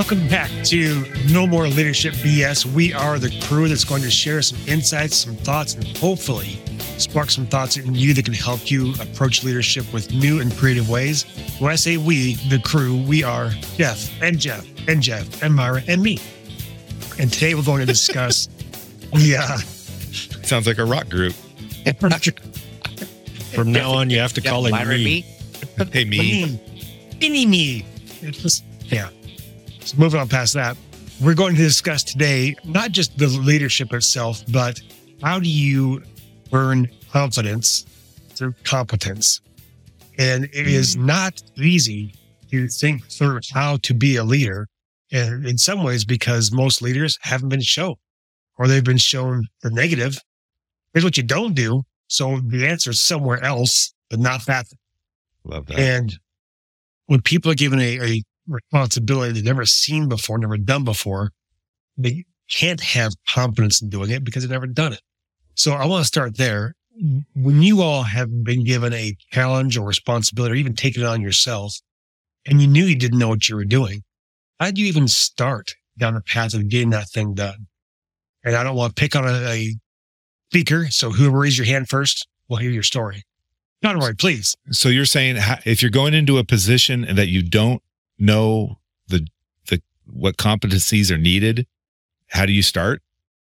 Welcome back to No More Leadership BS. We are the crew that's going to share some insights, some thoughts, and hopefully spark some thoughts in you that can help you approach leadership with new and creative ways. When I say we, the crew, we are Jeff and Jeff and Jeff and Myra and me. And today we're going to discuss yeah. uh, Sounds like a rock group. From now on, you have to call him Myra me. Hey, me. me, mini me. It was, yeah. So moving on past that, we're going to discuss today not just the leadership itself, but how do you earn confidence through competence? And it is mm. not easy to think through how to be a leader. And in some ways, because most leaders haven't been shown or they've been shown the negative. Here's what you don't do. So the answer is somewhere else, but not that Love that. and when people are given a, a responsibility they've never seen before, never done before, they can't have confidence in doing it because they've never done it. So I want to start there. When you all have been given a challenge or responsibility or even taken it on yourself and you knew you didn't know what you were doing, how did you even start down the path of getting that thing done? And I don't want to pick on a, a speaker. So whoever raised your hand first will hear your story. Not a Conroy, please. So you're saying if you're going into a position that you don't know the the what competencies are needed, how do you start?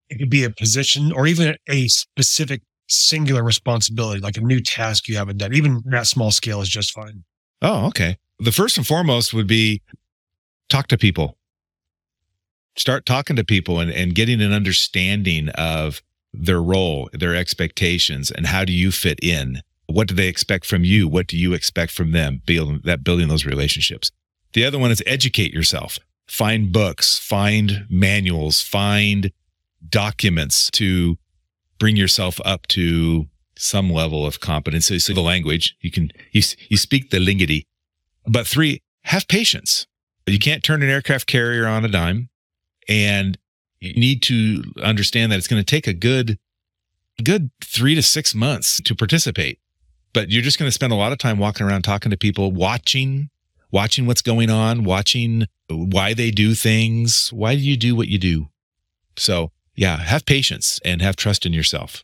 it could be a position or even a specific singular responsibility, like a new task you haven't done. Even that small scale is just fine. Oh, okay. The first and foremost would be talk to people. Start talking to people and, and getting an understanding of their role, their expectations, and how do you fit in? What do they expect from you? What do you expect from them? Building that building those relationships. The other one is educate yourself. Find books, find manuals, find documents to bring yourself up to some level of competence. So the language, you can, you, you speak the lingity. But three, have patience. You can't turn an aircraft carrier on a dime and you need to understand that it's going to take a good, good three to six months to participate. But you're just going to spend a lot of time walking around talking to people, watching, watching what's going on, watching why they do things. Why do you do what you do? So yeah, have patience and have trust in yourself.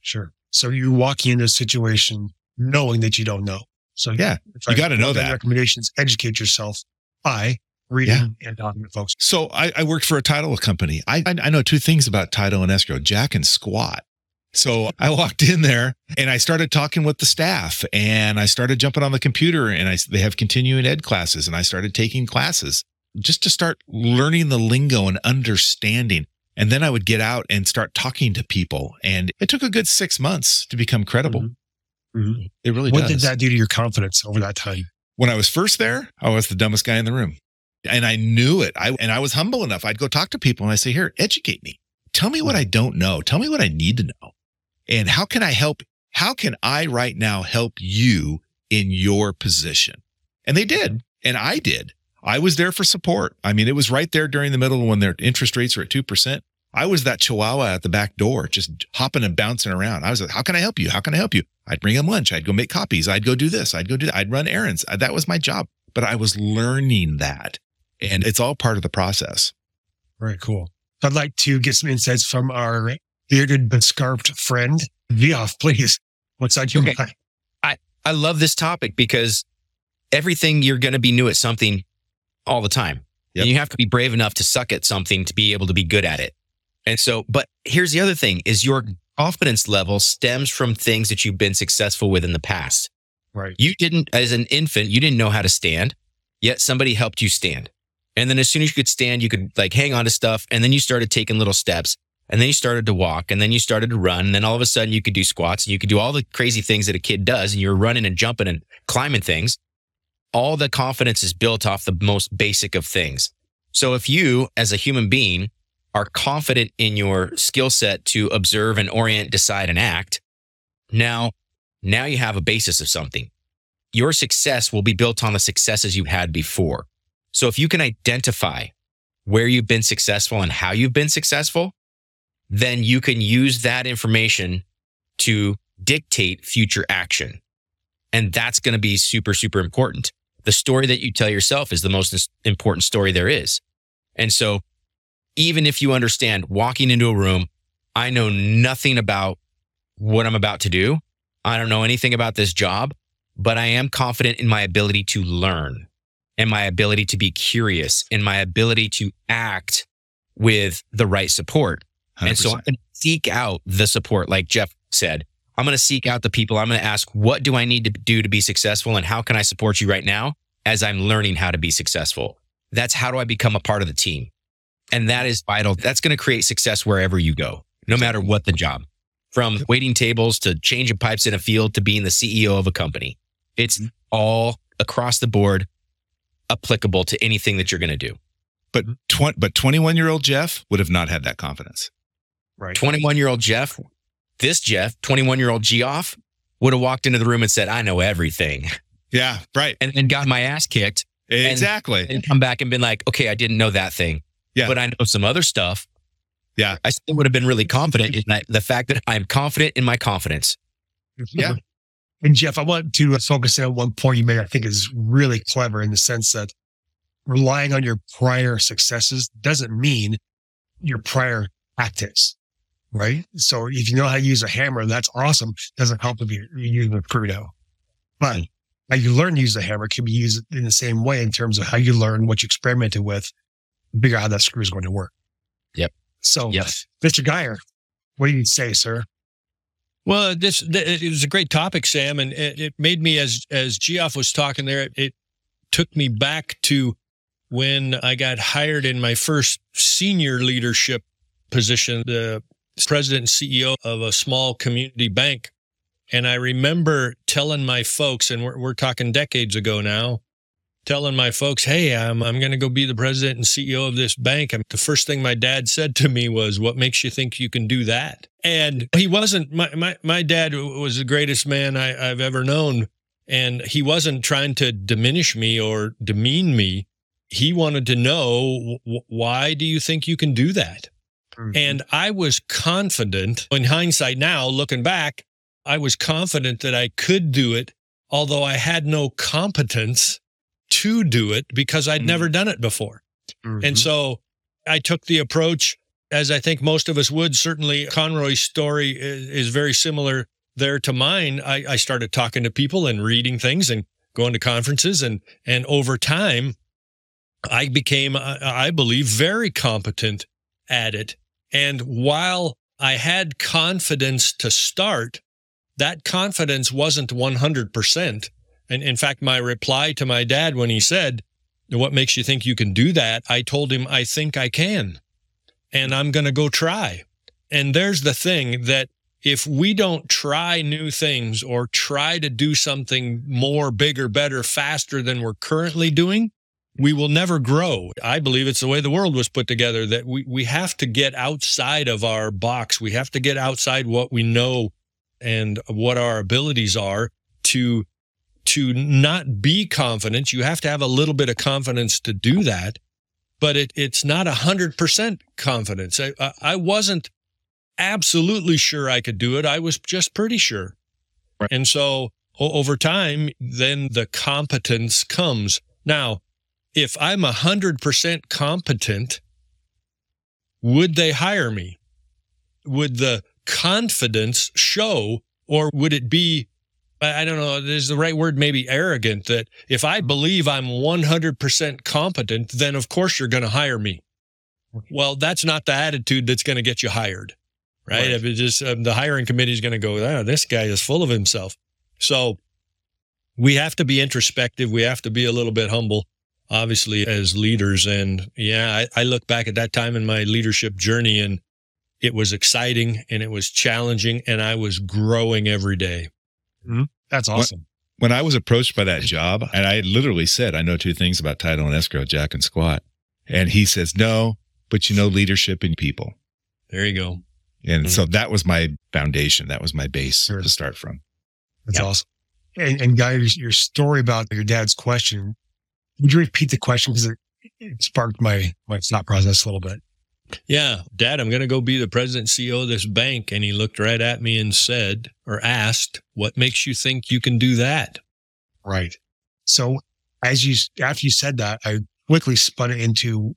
Sure. So you walk into a situation knowing that you don't know. So Yeah, you gotta know one of the that. Recommendations: educate yourself by reading and talking to folks. So I, I worked for a title company. I I know two things about title and escrow: Jack and Squat. So I walked in there and I started talking with the staff, and I started jumping on the computer, and I they have continuing ed classes, and I started taking classes just to start learning the lingo and understanding. And then I would get out and start talking to people, and it took a good six months to become credible. Mhm. It really What does. did that do to your confidence over that time? when I was first there, I was the dumbest guy in the room. And I knew it. I and I was humble enough. I'd go talk to people and I say, "Here, educate me. Tell me what I don't know. Tell me what I need to know. And how can I help? How can I right now help you in your position?" And they did. And I did. I was there for support. I mean, it was right there during the middle when their interest rates were at 2%. I was that chihuahua at the back door, just hopping and bouncing around. I was like, how can I help you? How can I help you? I'd bring them lunch. I'd go make copies. I'd go do this. I'd go do that. I'd run errands. That was my job. But I was learning that. And it's all part of the process. Very cool. I'd like to get some insights from our bearded but scarfed friend. Vioff, please. What's on your Okay. mind? I love this topic because everything you're going to be new at something all the time. Yep. And you have to be brave enough to suck at something to be able to be good at it. And so, but here's the other thing is your confidence level stems from things that you've been successful with in the past. Right. You didn't, as an infant, you didn't know how to stand, yet somebody helped you stand. And then as soon as you could stand, you could like hang on to stuff. And then you started taking little steps. And then you started to walk. And then you started to run. And then all of a sudden you could do squats and you could do all the crazy things that a kid does. And you're running and jumping and climbing things. All the confidence is built off the most basic of things. So if you, as a human being, are confident in your skill set to observe and orient, decide, and act, now, now you have a basis of something your success will be built on the successes you had before. So if you can identify where you've been successful and how you've been successful, then you can use that information to dictate future action. And that's going to be super, super important. The story that you tell yourself is the most important story there is. And so even if you understand walking into a room, I know nothing about what I'm about to do. I don't know anything about this job, but I am confident in my ability to learn and my ability to be curious and my ability to act with the right support. And so I'm going to seek out the support, like Jeff said. I'm going to seek out the people. I'm going to ask, what do I need to do to be successful? And how can I support you right now as I'm learning how to be successful? That's how do I become a part of the team? And that is vital. That's going to create success wherever you go, no matter what the job. From waiting tables to changing pipes in a field to being the CEO of a company. It's mm-hmm. all across the board applicable to anything that you're going to do. but tw- but 21 year old Jeff would have not had that confidence. Right. 21 year old Jeff, this Jeff, 21 year old Geoff, would have walked into the room and said, I know everything Yeah, right. and, and got my ass kicked exactly. and come back and been like, okay, I didn't know that thing. Yeah. But I know some other stuff. Yeah. I still would have been really confident in that, the fact that I'm confident in my confidence. Yeah. And Jeff, I want to focus in on one point you made, I think is really clever in the sense that relying on your prior successes doesn't mean your prior tactics, right? So if you know how to use a hammer, that's awesome. Doesn't help if you're using a Crudo. But how you learn to use a hammer can be used in the same way in terms of how you learn what you experimented with, figure out how that screw is going to work. Yep. So, yes. Mr. Geyer, what do you say, sir? Well, this th- it was a great topic, Sam, and it, it made me as as Geoff was talking there. It, it took me back to when I got hired in my first senior leadership position, the president and CEO of a small community bank, and I remember telling my folks, and we're we're talking decades ago now, telling my folks, "Hey, I'm I'm going to go be the president and CEO of this bank." And the first thing my dad said to me was, "What makes you think you can do that?" And he wasn't. My my my dad was the greatest man I, I've ever known, and he wasn't trying to diminish me or demean me. He wanted to know why do you think you can do that? And I was confident in hindsight now, looking back, I was confident that I could do it, although I had no competence to do it because I'd Mhm. never done it before. Mhm. And so I took the approach, as I think most of us would. Certainly, Conroy's story is, is very similar there to mine. I, I started talking to people and reading things and going to conferences, and and over time, I became, I believe, very competent at it. And while I had confidence to start, that confidence wasn't 100%. And in fact, my reply to my dad when he said, What makes you think you can do that? I told him, I think I can. And I'm going to go try. And there's the thing that if we don't try new things or try to do something more, bigger, better, faster than we're currently doing, we will never grow. I believe it's the way the world was put together that we, we have to get outside of our box. We have to get outside what we know and what our abilities are to to not be confident. You have to have a little bit of confidence to do that, but it, it's not a hundred percent confidence. I, I, I wasn't absolutely sure I could do it. I was just pretty sure. Right. And so o- over time, then the competence comes. Now, if I'm a hundred percent competent, would they hire me? Would the confidence show, or would it be, I don't know, is the right word maybe arrogant that if I believe I'm 100% competent, then of course you're going to hire me. Well, that's not the attitude that's going to get you hired, right? Right. If it just um, the hiring committee is going to go, oh, this guy is full of himself. So we have to be introspective. We have to be a little bit humble, obviously, as leaders. And yeah, I, I look back at that time in my leadership journey and it was exciting and it was challenging and I was growing every day. Mm-hmm. That's awesome. When I was approached by that job, and I literally said, I know two things about title and escrow, Jack and Squat. And he says, no, but you know leadership and people. There you go. And so mm-hmm. that was my foundation. That was my base Sure. to start from. That's Yeah. awesome. And, and Guy, your, your story about your dad's question, would you repeat the question? Because it, it sparked my, my thought process a little bit. Yeah, Dad, I'm going to go be the president and CEO of this bank. And he looked right at me and said, or asked, What makes you think you can do that? Right. So as you, after you said that, I quickly spun it into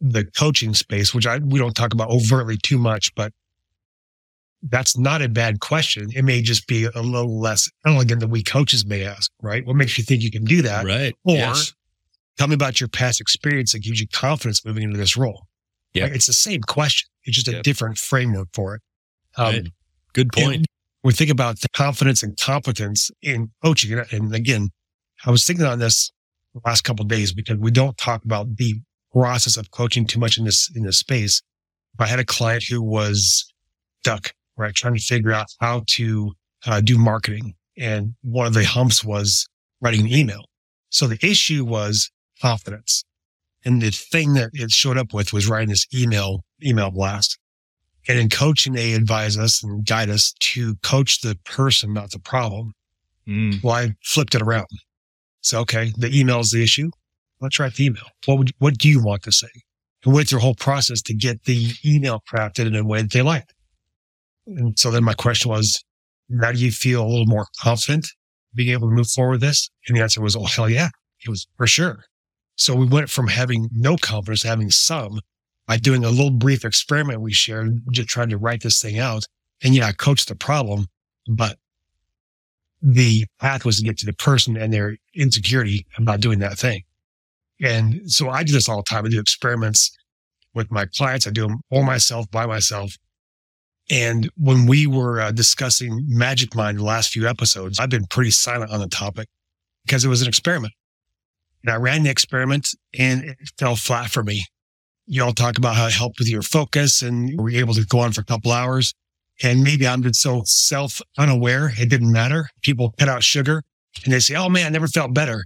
the coaching space, which I we don't talk about overtly too much, but that's not a bad question. It may just be a little less elegant than we coaches may ask, right? What makes you think you can do that? Right. Or Yes. tell me about your past experience that gives you confidence moving into this role. Yeah. Right? It's the same question. It's just a Yep. different framework for it. Um, Right. Good point. we think about the confidence and competence in coaching. And- again, I was thinking on this the last couple of days because we don't talk about the process of coaching too much in this in this space. I had a client who was stuck, right, trying to figure out how to uh, do marketing, and one of the humps was writing an email. So the issue was confidence, and the thing that it showed up with was writing this email email blast. And in coaching, they advise us and guide us to coach the person, not the problem. Mm. Well, I flipped it around. So, okay, the email is the issue. Let's write the email. What would, what do you want to say? And went through a whole process to get the email crafted in a way that they liked. And so then my question was, now do you feel a little more confident being able to move forward with this? And the answer was, oh, hell yeah. It was for sure. So we went from having no confidence to having some by doing a little brief experiment we shared, just trying to write this thing out. And yeah, I coached the problem, but the path was to get to the person and their insecurity about doing that thing. And so I do this all the time. I do experiments with my clients. I do them all myself, by myself. And when we were uh, discussing Magic Mind the last few episodes, I've been pretty silent on the topic because it was an experiment. And I ran the experiment and it fell flat for me. You all talk about how it helped with your focus and you were able to go on for a couple hours. And maybe I'm just so self unaware. It didn't matter. People cut out sugar and they say, Oh man, I never felt better.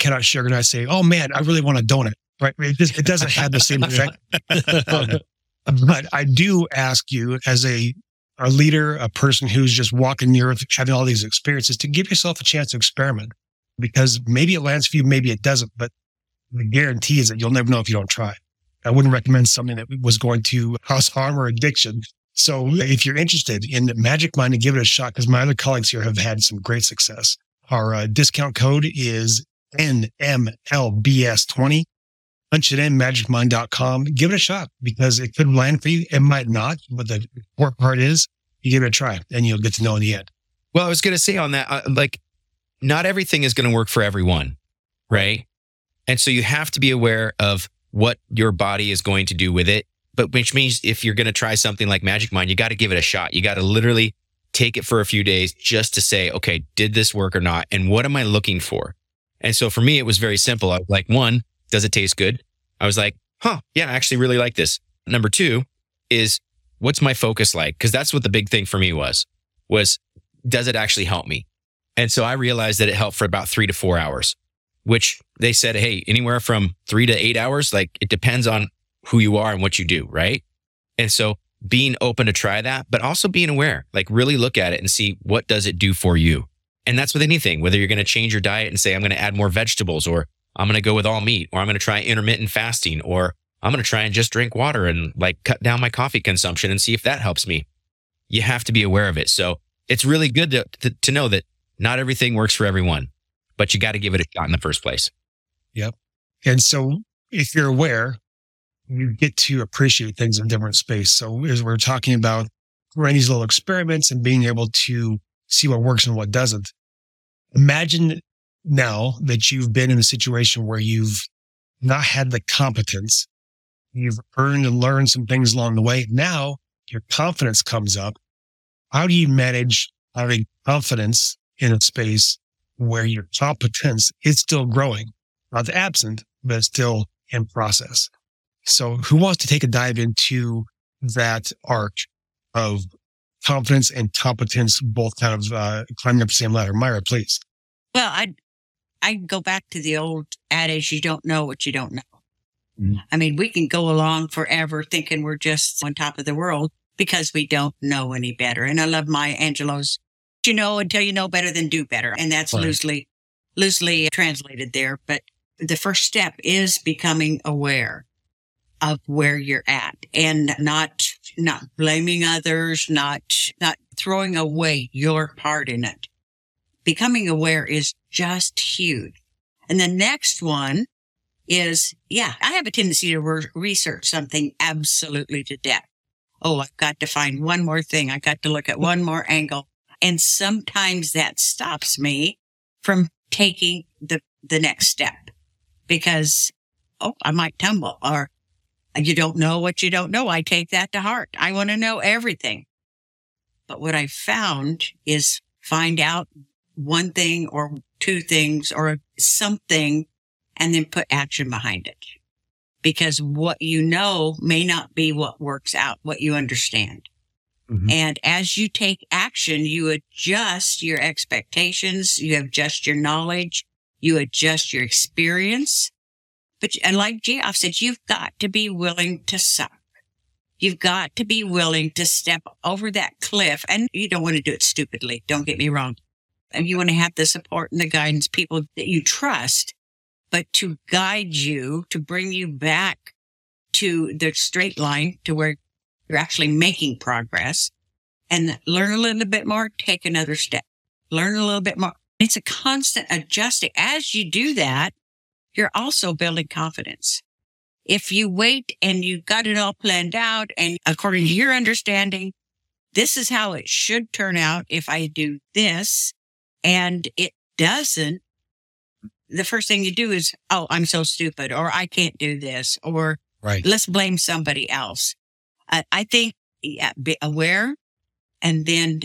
Cut out sugar. And I say, Oh man, I really want a donut. Right. It, just, it doesn't have the same effect. But I do ask you as a, a leader, a person who's just walking the earth, having all these experiences to give yourself a chance to experiment because maybe it lands for you, maybe it doesn't, but the guarantee is that you'll never know if you don't try. I wouldn't recommend something that was going to cause harm or addiction. So if you're interested in Magic Mind and give it a shot, because my other colleagues here have had some great success. Our uh, discount code is NMLBS20. Punch it in, magicmind.com. Give it a shot because it could land for you. It might not, but the important part is you give it a try and you'll get to know in the end. Well, I was going to say on that, uh, like, not everything is going to work for everyone, right? And so you have to be aware of what your body is going to do with it. But which means if you're going to try something like Magic Mind, you got to give it a shot. You got to literally take it for a few days just to say, okay, did this work or not? And what am I looking for? And so for me, it was very simple. I was like, one, does it taste good? I was like, huh, yeah, I actually really like this. Number two is what's my focus like? Because that's what the big thing for me was, was does it actually help me? And so I realized that it helped for about three to four hours, which they said, hey, anywhere from three to eight hours, like it depends on who you are and what you do, right? And so being open to try that, but also being aware, like really look at it and see what does it do for you. And that's with anything, whether you're going to change your diet and say, I'm going to add more vegetables, or I'm going to go with all meat, or I'm going to try intermittent fasting, or I'm going to try and just drink water and like cut down my coffee consumption and see if that helps me. You have to be aware of it. So it's really good to, to, to know that not everything works for everyone, but you got to give it a shot in the first place. Yep. And so if you're aware, you get to appreciate things in different space. So as we're talking about running these little experiments and being able to see what works and what doesn't, imagine now that you've been in a situation where you've not had the competence, you've earned and learned some things along the way. Now your confidence comes up. How do you manage having confidence in a space where your competence is still growing? Not absent, but still in process. So who wants to take a dive into that arc of confidence and competence, both kind of uh, climbing up the same ladder? Myra, please. Well, I I go back to the old adage: you don't know what you don't know. Mhm. I mean, we can go along forever thinking we're just on top of the world because we don't know any better. And I love Maya Angelou's. You know until you know better than do better, and that's Right. loosely loosely translated there. But the first step is becoming aware of where you're at and not not blaming others, not not throwing away your part in it becoming aware is just huge. And the next one is, yeah, I have a tendency to re- research something absolutely to death. Oh, I've got to find one more thing. I got to look at one more angle. And sometimes that stops me from taking the, the next step because, oh, I might tumble or you don't know what you don't know. I take that to heart. I want to know everything. But what I found is find out one thing or two things or something and then put action behind it. Because what you know may not be what works out, what you understand. Mhm. And as you take action, you adjust your expectations, you adjust your knowledge, you adjust your experience. But, and like Geoff said, you've got to be willing to suck. You've got to be willing to step over that cliff and you don't want to do it stupidly. Don't get me wrong. And you want to have the support and the guidance people that you trust, but to guide you, to bring you back to the straight line to where you're actually making progress and learn a little bit more, take another step, learn a little bit more. It's a constant adjusting. As you do that, you're also building confidence. If you wait and you got it all planned out and according to your understanding, this is how it should turn out if I do this and it doesn't, the first thing you do is, oh, I'm so stupid or I can't do this or Right. let's blame somebody else. I, I think, yeah, be aware and then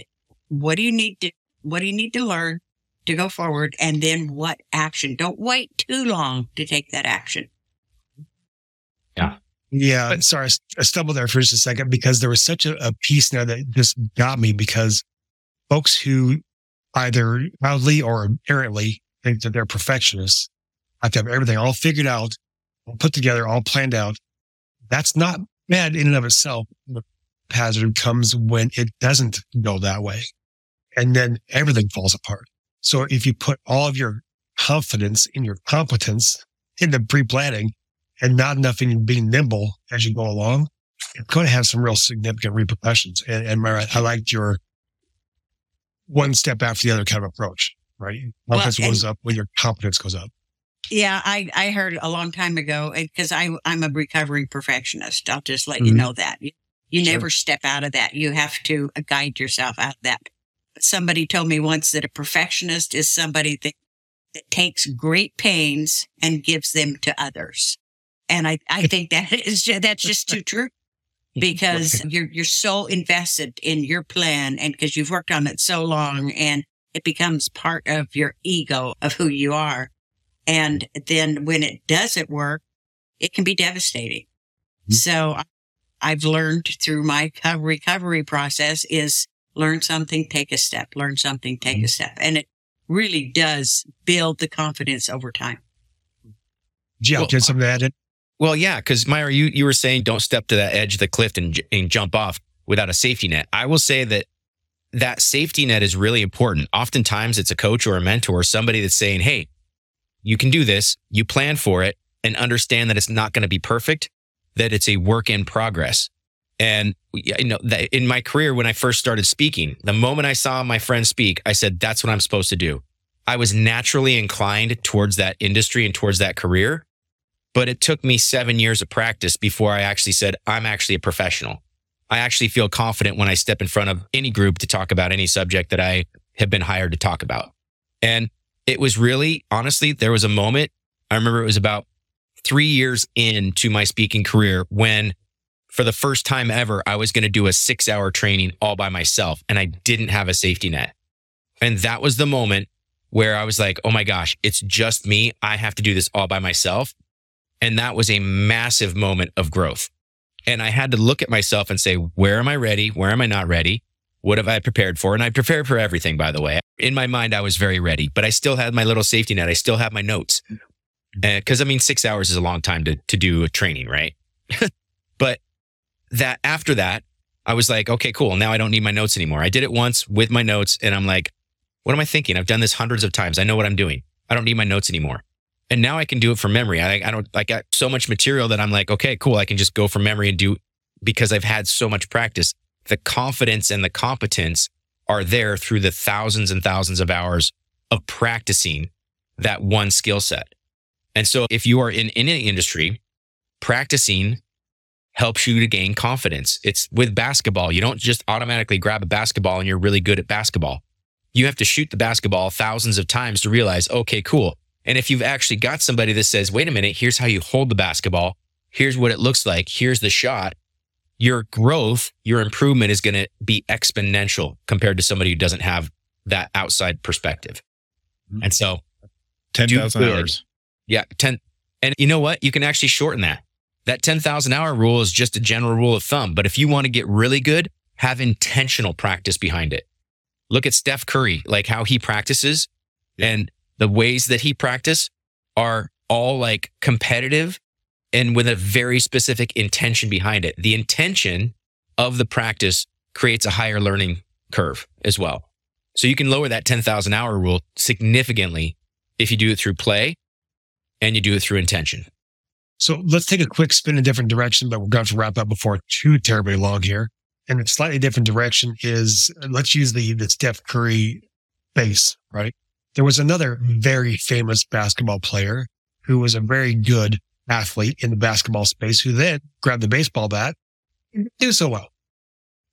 what do you need to, what do you need to learn to go forward? And then what action? Don't wait too long to take that action. Yeah. Yeah. Sorry. I stumbled there for just a second because there was such a, a piece there that just got me because folks who either loudly or apparently think that they're perfectionists have to have everything all figured out, all put together, all planned out. That's not bad in and of itself. The hazard comes when it doesn't go that way. And then everything falls apart. So if you put all of your confidence in your competence in the pre-planning, and not enough in being nimble as you go along, it's going to have some real significant repercussions. And, and I liked your one step after the other kind of approach, right? Confidence and- goes up when your competence goes up. Yeah, I, I heard a long time ago because I I'm a recovering perfectionist. I'll just let you Mhm. know that you, you Sure. never step out of that. You have to guide yourself out of that. Somebody told me once that a perfectionist is somebody that that takes great pains and gives them to others. And I, I think that is that's just too true because you're you're so invested in your plan and because you've worked on it so long and it becomes part of your ego of who you are. And then when it doesn't work, it can be devastating. Mhm. So I've learned through my recovery process is learn something, take a step, learn something, take a step. And it really does build the confidence over time. Gee, Well, have something to add in? Well, yeah, because Myra, you, you were saying don't step to that edge of the cliff and, and jump off without a safety net. I will say that that safety net is really important. Oftentimes it's a coach or a mentor or somebody that's saying, Hey, you can do this. You plan for it and understand that it's not going to be perfect, that it's a work in progress. And you know, in my career, when I first started speaking, the moment I saw my friend speak, I said, that's what I'm supposed to do. I was naturally inclined towards that industry and towards that career but it took me seven years of practice before I actually said, I'm actually a professional. I actually feel confident when I step in front of any group to talk about any subject that I have been hired to talk about. And it was really, honestly, there was a moment, I remember it was about three years into my speaking career when for the first time ever, I was going to do a six hour training all by myself and I didn't have a safety net. And that was the moment where I was like, oh my gosh, it's just me. I have to do this all by myself. And that was a massive moment of growth. And I had to look at myself and say, where am I ready? Where am I not ready? What have I prepared for? And I prepared for everything, by the way. In my mind, I was very ready, but I still had my little safety net. I still have my notes. Mm-hmm. Uh, because I mean, six hours is a long time to, to do a training, right? but that after that, I was like, okay, cool. Now I don't need my notes anymore. I did it once with my notes and I'm like, what am I thinking? I've done this hundreds of times. I know what I'm doing. I don't need my notes anymore. And now I can do it from memory. I, I don't, I got so much material that I'm like, okay, cool. I can just go from memory and do because I've had so much practice. The confidence and the competence are there through the thousands and thousands of hours of practicing that one skill set. And so if you are in any industry, practicing helps you to gain confidence. It's with basketball. You don't just automatically grab a basketball and you're really good at basketball. You have to shoot the basketball thousands of times to realize, okay, cool. And if you've actually got somebody that says, wait a minute, here's how you hold the basketball. Here's what it looks like. Here's the shot. Your growth, your improvement is going to be exponential compared to somebody who doesn't have that outside perspective. Mhm. And so 10,000 hours. yeah, 10. And you know what? You can actually shorten that. That 10,000 hour rule is just a general rule of thumb. But if you want to get really good, have intentional practice behind it. Look at Steph Curry, like how he practices and the ways that he practice are all like competitive and with a very specific intention behind it. The intention of the practice creates a higher learning curve as well. So you can lower that 10,000 hour rule significantly if you do it through play and you do it through intention. So let's take a quick spin in a different direction, but we're going to wrap up before too terribly long here. And a slightly different direction is let's use the, the Steph Curry base, right? There was another very famous basketball player who was a very good athlete in the basketball space who then grabbed the baseball bat and do so well.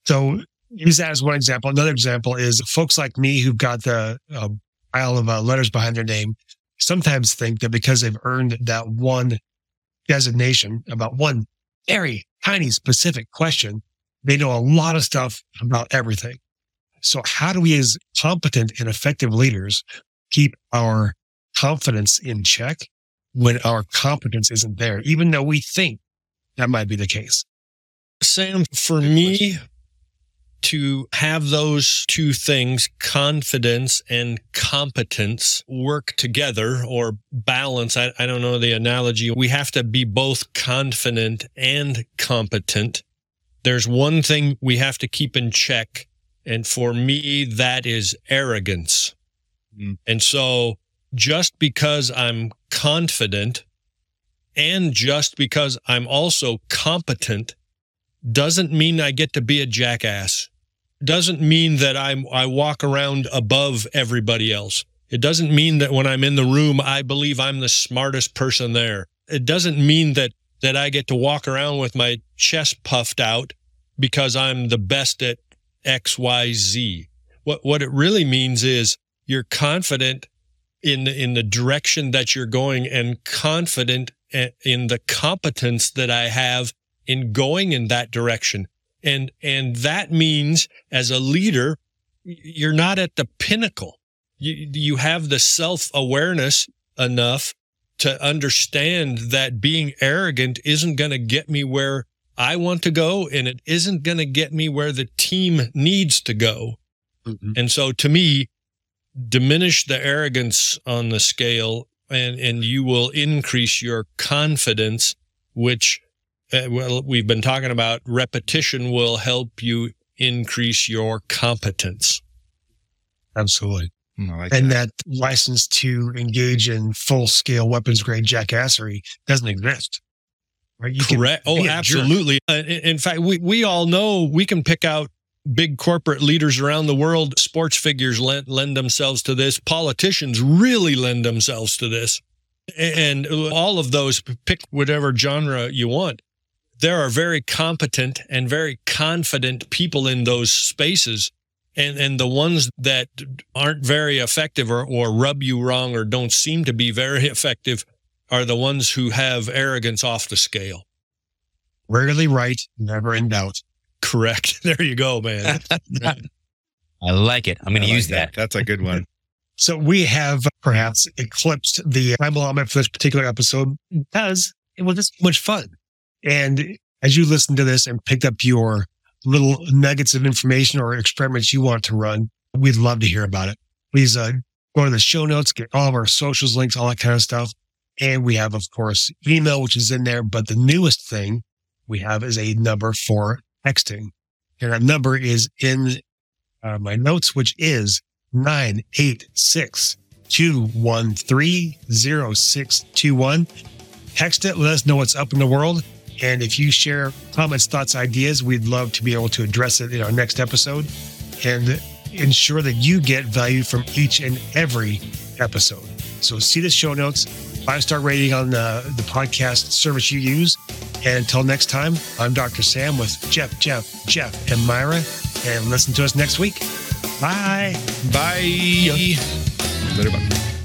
So use that as one example. Another example is folks like me who've got the uh, pile of uh, letters behind their name sometimes think that because they've earned that one designation about one very tiny specific question, they know a lot of stuff about everything. So how do we as competent and effective leaders keep our confidence in check when our competence isn't there, even though we think that might be the case? Sam, for me to have those two things, confidence and competence, work together or balance, I, I don't know the analogy. We have to be both confident and competent. There's one thing we have to keep in check. And for me, that is arrogance. Mm. And so just because I'm confident and just because I'm also competent doesn't mean I get to be a jackass. Doesn't mean that I'm, I walk around above everybody else. It doesn't mean that when I'm in the room, I believe I'm the smartest person there. It doesn't mean that, that I get to walk around with my chest puffed out because I'm the best at X, Y, Z. What, what it really means is you're confident in, in the direction that you're going and confident in the competence that I have in going in that direction. And, and that means as a leader, you're not at the pinnacle. You, you have the self awareness enough to understand that being arrogant isn't going to get me where I want to go and it isn't going to get me where the team needs to go. Mm-hmm. And so to me, diminish the arrogance on the scale and, and you will increase your confidence, which uh, well, we've been talking about repetition will help you increase your competence. Absolutely. Mm, like And that. that license to engage in full scale weapons grade jackassery doesn't exist. Right? You can Correct. Oh, be jerk. absolutely. Uh, in in fact, we, we all know we can pick out big corporate leaders around the world. Sports figures lend, lend themselves to this. Politicians really lend themselves to this. And all of those, pick whatever genre you want. There are very competent and very confident people in those spaces. And, and the ones that aren't very effective or, or rub you wrong or don't seem to be very effective are the ones who have arrogance off the scale. Rarely right, never in doubt. Correct. There you go, man. I like it. I'm going I to like use that. That's a good one. So we have perhaps eclipsed the Bible element for this particular episode because it was just much fun. And as you listen to this and picked up your little nuggets of information or experiments you want to run, we'd love to hear about it. Please uh, go to the show notes, get all of our socials links, all that kind of stuff. And we have, of course, email, which is in there. But the newest thing we have is a number for texting. And that number is in uh, my notes, which is 986 213 0621. Text it, let us know what's up in the world. And if you share comments, thoughts, ideas, we'd love to be able to address it in our next episode and ensure that you get value from each and every episode. So see the show notes, five star rating on the, the podcast service you use. And until next time, I'm Dr. Sam with Jeff, Jeff, Jeff, and Myra. And listen to us next week. Bye. Bye. Later, bye.